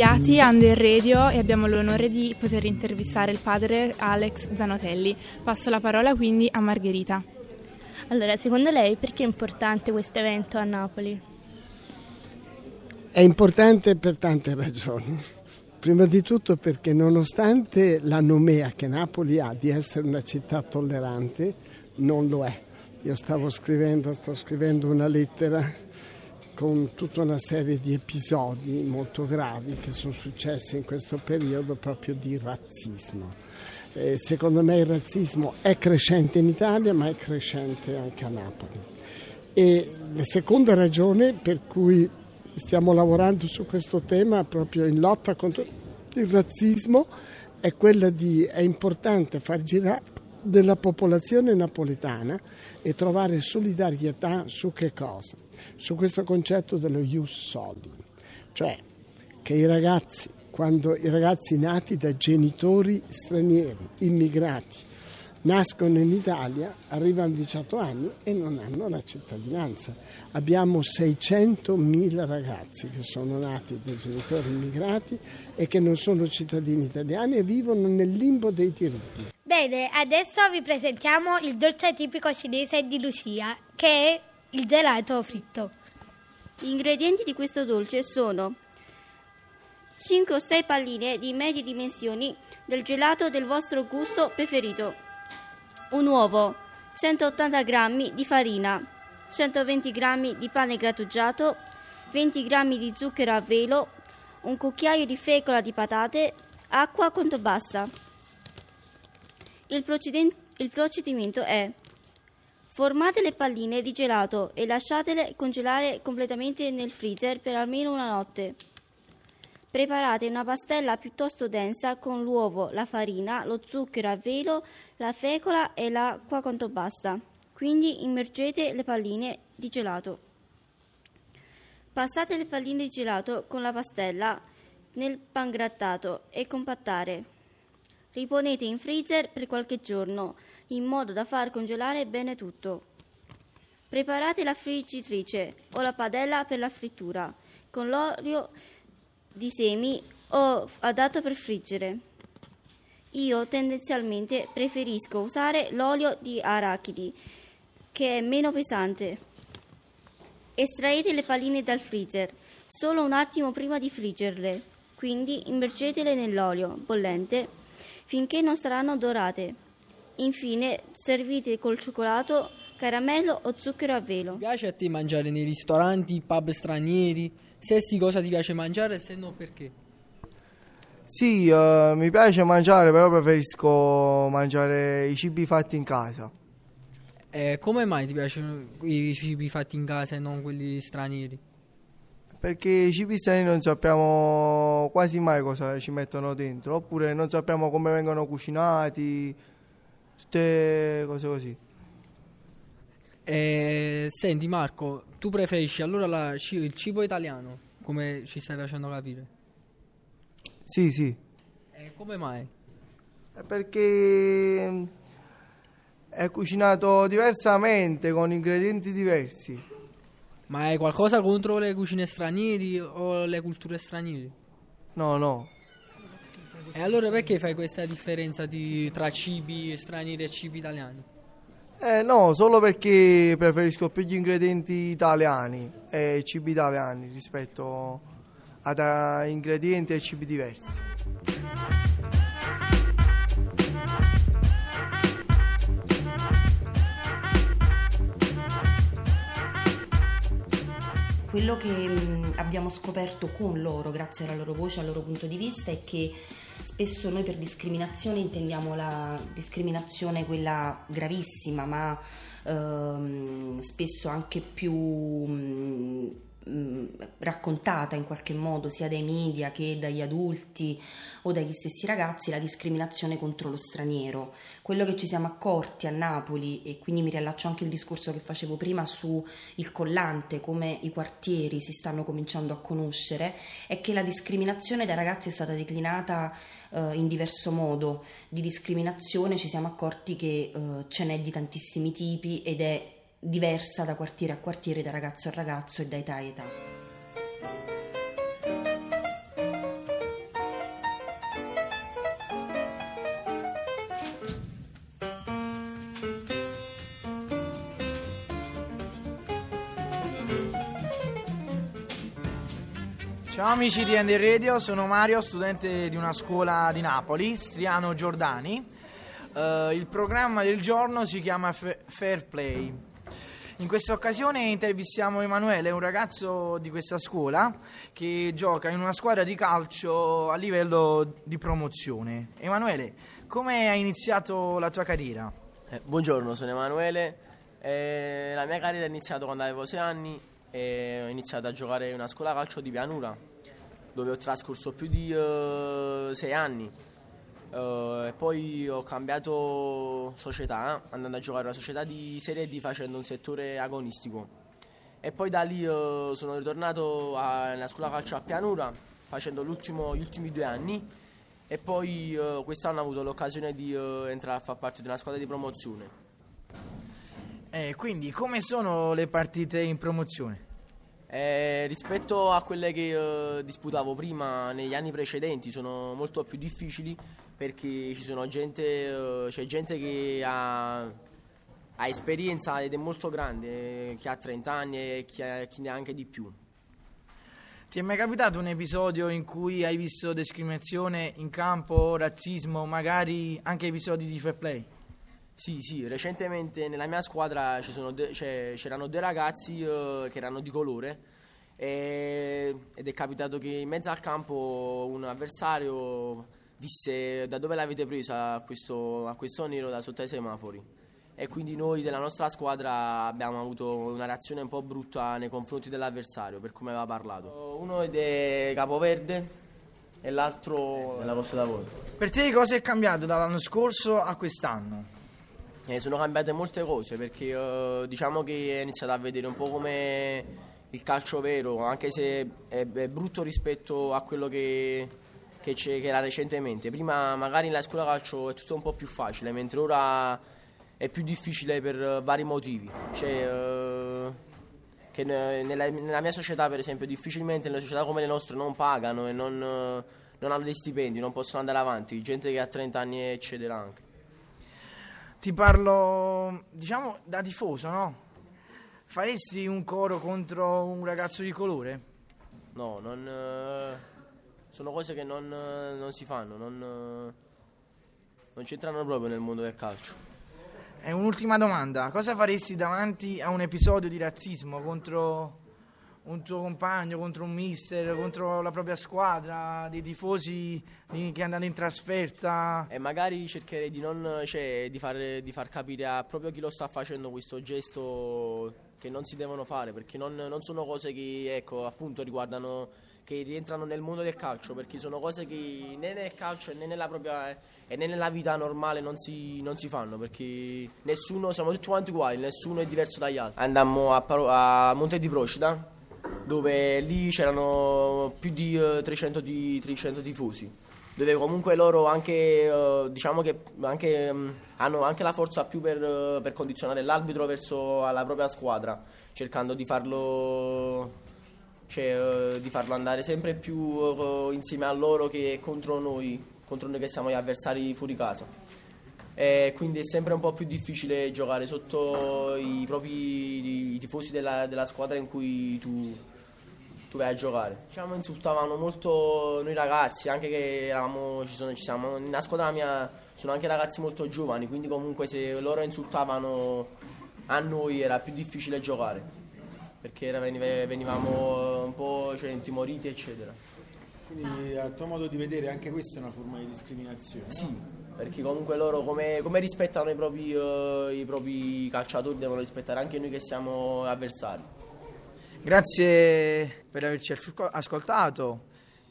inviati a Under Radio e abbiamo l'onore di poter intervistare il padre Alex Zanotelli. Passo la parola quindi a Margherita. Allora, secondo lei perché è importante questo evento a Napoli? È importante per tante ragioni. Prima di tutto perché nonostante la nomea che Napoli ha di essere una città tollerante, non lo è. Io stavo scrivendo, sto scrivendo una lettera con tutta una serie di episodi molto gravi che sono successi in questo periodo proprio di razzismo. Eh, secondo me il razzismo è crescente in Italia ma è crescente anche a Napoli. E la seconda ragione per cui stiamo lavorando su questo tema proprio in lotta contro il razzismo è quella di è importante far girare della popolazione napoletana e trovare solidarietà su che cosa? Su questo concetto dello ius soli, cioè che i ragazzi, quando i ragazzi nati da genitori stranieri, immigrati, nascono in Italia, arrivano a 18 anni e non hanno la cittadinanza. Abbiamo 600.000 ragazzi che sono nati da genitori immigrati e che non sono cittadini italiani e vivono nel limbo dei diritti. Bene, adesso vi presentiamo il dolce tipico cinese di Lucia, che è il gelato fritto. Gli ingredienti di questo dolce sono 5 o 6 palline di medie dimensioni del gelato del vostro gusto preferito, un uovo, 180 g di farina, 120 g di pane grattugiato, 20 g di zucchero a velo, un cucchiaio di fecola di patate, acqua quanto basta. Il, il procedimento è Formate le palline di gelato e lasciatele congelare completamente nel freezer per almeno una notte. Preparate una pastella piuttosto densa con l'uovo, la farina, lo zucchero a velo, la fecola e l'acqua quanto basta. Quindi immergete le palline di gelato. Passate le palline di gelato con la pastella nel pangrattato e compattare. Riponete in freezer per qualche giorno in modo da far congelare bene tutto. Preparate la friggitrice o la padella per la frittura con l'olio di semi o adatto per friggere. Io tendenzialmente preferisco usare l'olio di arachidi che è meno pesante. Estraete le palline dal freezer solo un attimo prima di friggerle, quindi immergetele nell'olio bollente finché non saranno dorate. Infine, servite col cioccolato, caramello o zucchero a velo. Piace a te mangiare nei ristoranti, pub stranieri? Se sì, cosa ti piace mangiare e se no perché? Sì, uh, mi piace mangiare, però preferisco mangiare i cibi fatti in casa. Eh, come mai ti piacciono i cibi fatti in casa e non quelli stranieri? Perché i cibi stranieri non sappiamo quasi mai cosa ci mettono dentro, oppure non sappiamo come vengono cucinati, tutte cose così. Eh, senti Marco, tu preferisci allora la, il cibo italiano, come ci stai facendo capire? Sì, sì. E come mai? Perché è cucinato diversamente, con ingredienti diversi. Ma hai qualcosa contro le cucine straniere o le culture straniere? No, no. E allora perché fai questa differenza di, tra cibi stranieri e cibi italiani? Eh no, solo perché preferisco più gli ingredienti italiani e cibi italiani rispetto ad uh, ingredienti e cibi diversi. Quello che abbiamo scoperto con loro, grazie alla loro voce, al loro punto di vista, è che spesso noi per discriminazione intendiamo la discriminazione quella gravissima, ma ehm, spesso anche più... Mh, Raccontata in qualche modo sia dai media che dagli adulti o dagli stessi ragazzi la discriminazione contro lo straniero. Quello che ci siamo accorti a Napoli, e quindi mi riallaccio anche al discorso che facevo prima su il collante, come i quartieri si stanno cominciando a conoscere, è che la discriminazione dai ragazzi è stata declinata eh, in diverso modo. Di discriminazione ci siamo accorti che eh, ce n'è di tantissimi tipi ed è diversa da quartiere a quartiere, da ragazzo a ragazzo e da età a età. Ciao amici di Ender Radio, sono Mario, studente di una scuola di Napoli, Striano Giordani. Uh, il programma del giorno si chiama F- Fair Play. In questa occasione intervistiamo Emanuele, un ragazzo di questa scuola che gioca in una squadra di calcio a livello di promozione. Emanuele, come hai iniziato la tua carriera? Eh, buongiorno, sono Emanuele. Eh, la mia carriera è iniziata quando avevo 6 anni e ho iniziato a giocare in una scuola calcio di Pianura dove ho trascorso più di 6 uh, anni. Uh, poi ho cambiato società, andando a giocare una società di Serie D facendo un settore agonistico. E poi da lì uh, sono ritornato a, nella scuola calcio a Pianura facendo gli ultimi due anni e poi uh, quest'anno ho avuto l'occasione di entrare a far parte di una squadra di promozione. Eh, quindi come sono le partite in promozione? Eh, rispetto a quelle che eh, disputavo prima negli anni precedenti sono molto più difficili perché gente, eh, c'è gente che ha, ha, esperienza ed è molto grande, chi ha 30 anni e chi, ha, chi ne ha anche di più. Ti è mai capitato un episodio in cui hai visto discriminazione in campo, razzismo, magari anche episodi di fair play? Sì, sì, recentemente nella mia squadra de- cioè, c'erano due ragazzi uh, che erano di colore e- ed è capitato che in mezzo al campo un avversario disse da dove l'avete presa a questo, a questo nero da sotto ai semafori e quindi noi della nostra squadra abbiamo avuto una reazione un po' brutta nei confronti dell'avversario per come aveva parlato. Uno è di Capoverde e l'altro della Posta d'Avorio. Per te cosa è cambiato dall'anno scorso a quest'anno? Eh, sono cambiate molte cose perché uh, diciamo che è iniziato a vedere un po' come il calcio vero, anche se è, è brutto rispetto a quello che, che, che, era recentemente. Prima magari nella scuola calcio è tutto un po' più facile, mentre ora è più difficile per uh, vari motivi. Cioè, uh, che nella, nella, mia società, per esempio, difficilmente nelle società come le nostre non pagano e non, non hanno dei stipendi, non possono andare avanti. Gente che ha 30 anni eccetera anche. Ti parlo, diciamo, da tifoso, no? Faresti un coro contro un ragazzo di colore? No, non, eh, sono cose che non, eh, non si fanno, non, eh, non c'entrano proprio nel mondo del calcio. E un'ultima domanda, cosa faresti davanti a un episodio di razzismo contro un tuo compagno, contro un mister, contro la propria squadra, dei tifosi che andano in trasferta. E magari cercherei di, non, cioè, di, far, di far capire a proprio chi lo sta facendo questo gesto che non si devono fare, perché non, non sono cose che ecco, appunto riguardano che rientrano nel mondo del calcio, perché sono cose che né nel calcio né nella propria e né nella vita normale non si, non si, fanno perché nessuno, siamo tutti quanti uguali, nessuno è diverso dagli altri. Andammo a, a Monte di Procida dove lì c'erano più di 300, eh, di, 300 tifosi. Dove comunque loro anche uh, diciamo che anche, um, hanno anche la forza più per, uh, per, condizionare l'arbitro verso la propria squadra cercando di farlo cioè, di farlo andare sempre più insieme a loro che contro noi contro noi che siamo gli avversari fuori casa. E quindi è sempre un po' più difficile giocare sotto i propri i tifosi della, della squadra in cui tu, tu vai a giocare. Diciamo insultavano molto noi ragazzi, anche che eravamo, ci sono, ci siamo, nella squadra mia sono anche ragazzi molto giovani, quindi comunque se loro insultavano a noi era più difficile giocare, perché venivamo un po' cioè, intimoriti eccetera. Quindi a tuo modo di vedere anche questa è una forma di discriminazione? Sì perché comunque loro come, come rispettano i propri, uh, i propri, calciatori devono rispettare anche noi che siamo avversari. Grazie per averci ascoltato,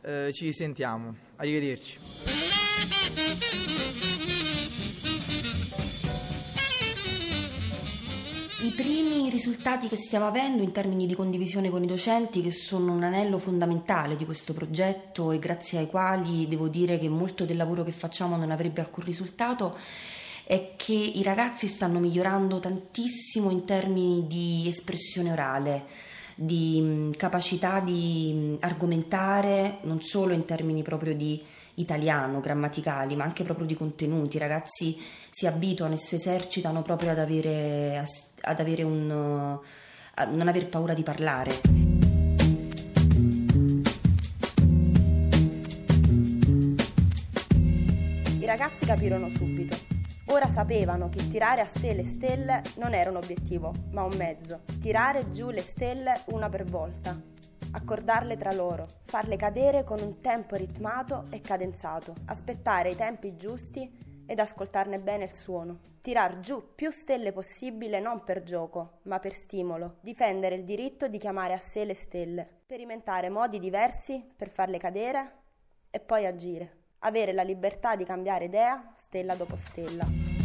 uh, ci sentiamo, arrivederci. I primi risultati che stiamo avendo in termini di condivisione con i docenti, che sono un anello fondamentale di questo progetto e grazie ai quali devo dire che molto del lavoro che facciamo non avrebbe alcun risultato, è che i ragazzi stanno migliorando tantissimo in termini di espressione orale, di capacità di argomentare, non solo in termini proprio di italiano, grammaticali, ma anche proprio di contenuti. I ragazzi si abituano e si esercitano proprio ad avere, ad avere un a non aver paura di parlare. I ragazzi capirono subito. Ora sapevano che tirare a sé le stelle non era un obiettivo, ma un mezzo. Tirare giù le stelle una per volta, accordarle tra loro, farle cadere con un tempo ritmato e cadenzato, aspettare i tempi giusti ed ascoltarne bene il suono. Tirar giù più stelle possibile non per gioco, ma per stimolo. Difendere il diritto di chiamare a sé le stelle. Sperimentare modi diversi per farle cadere e poi agire. Avere la libertà di cambiare idea stella dopo stella.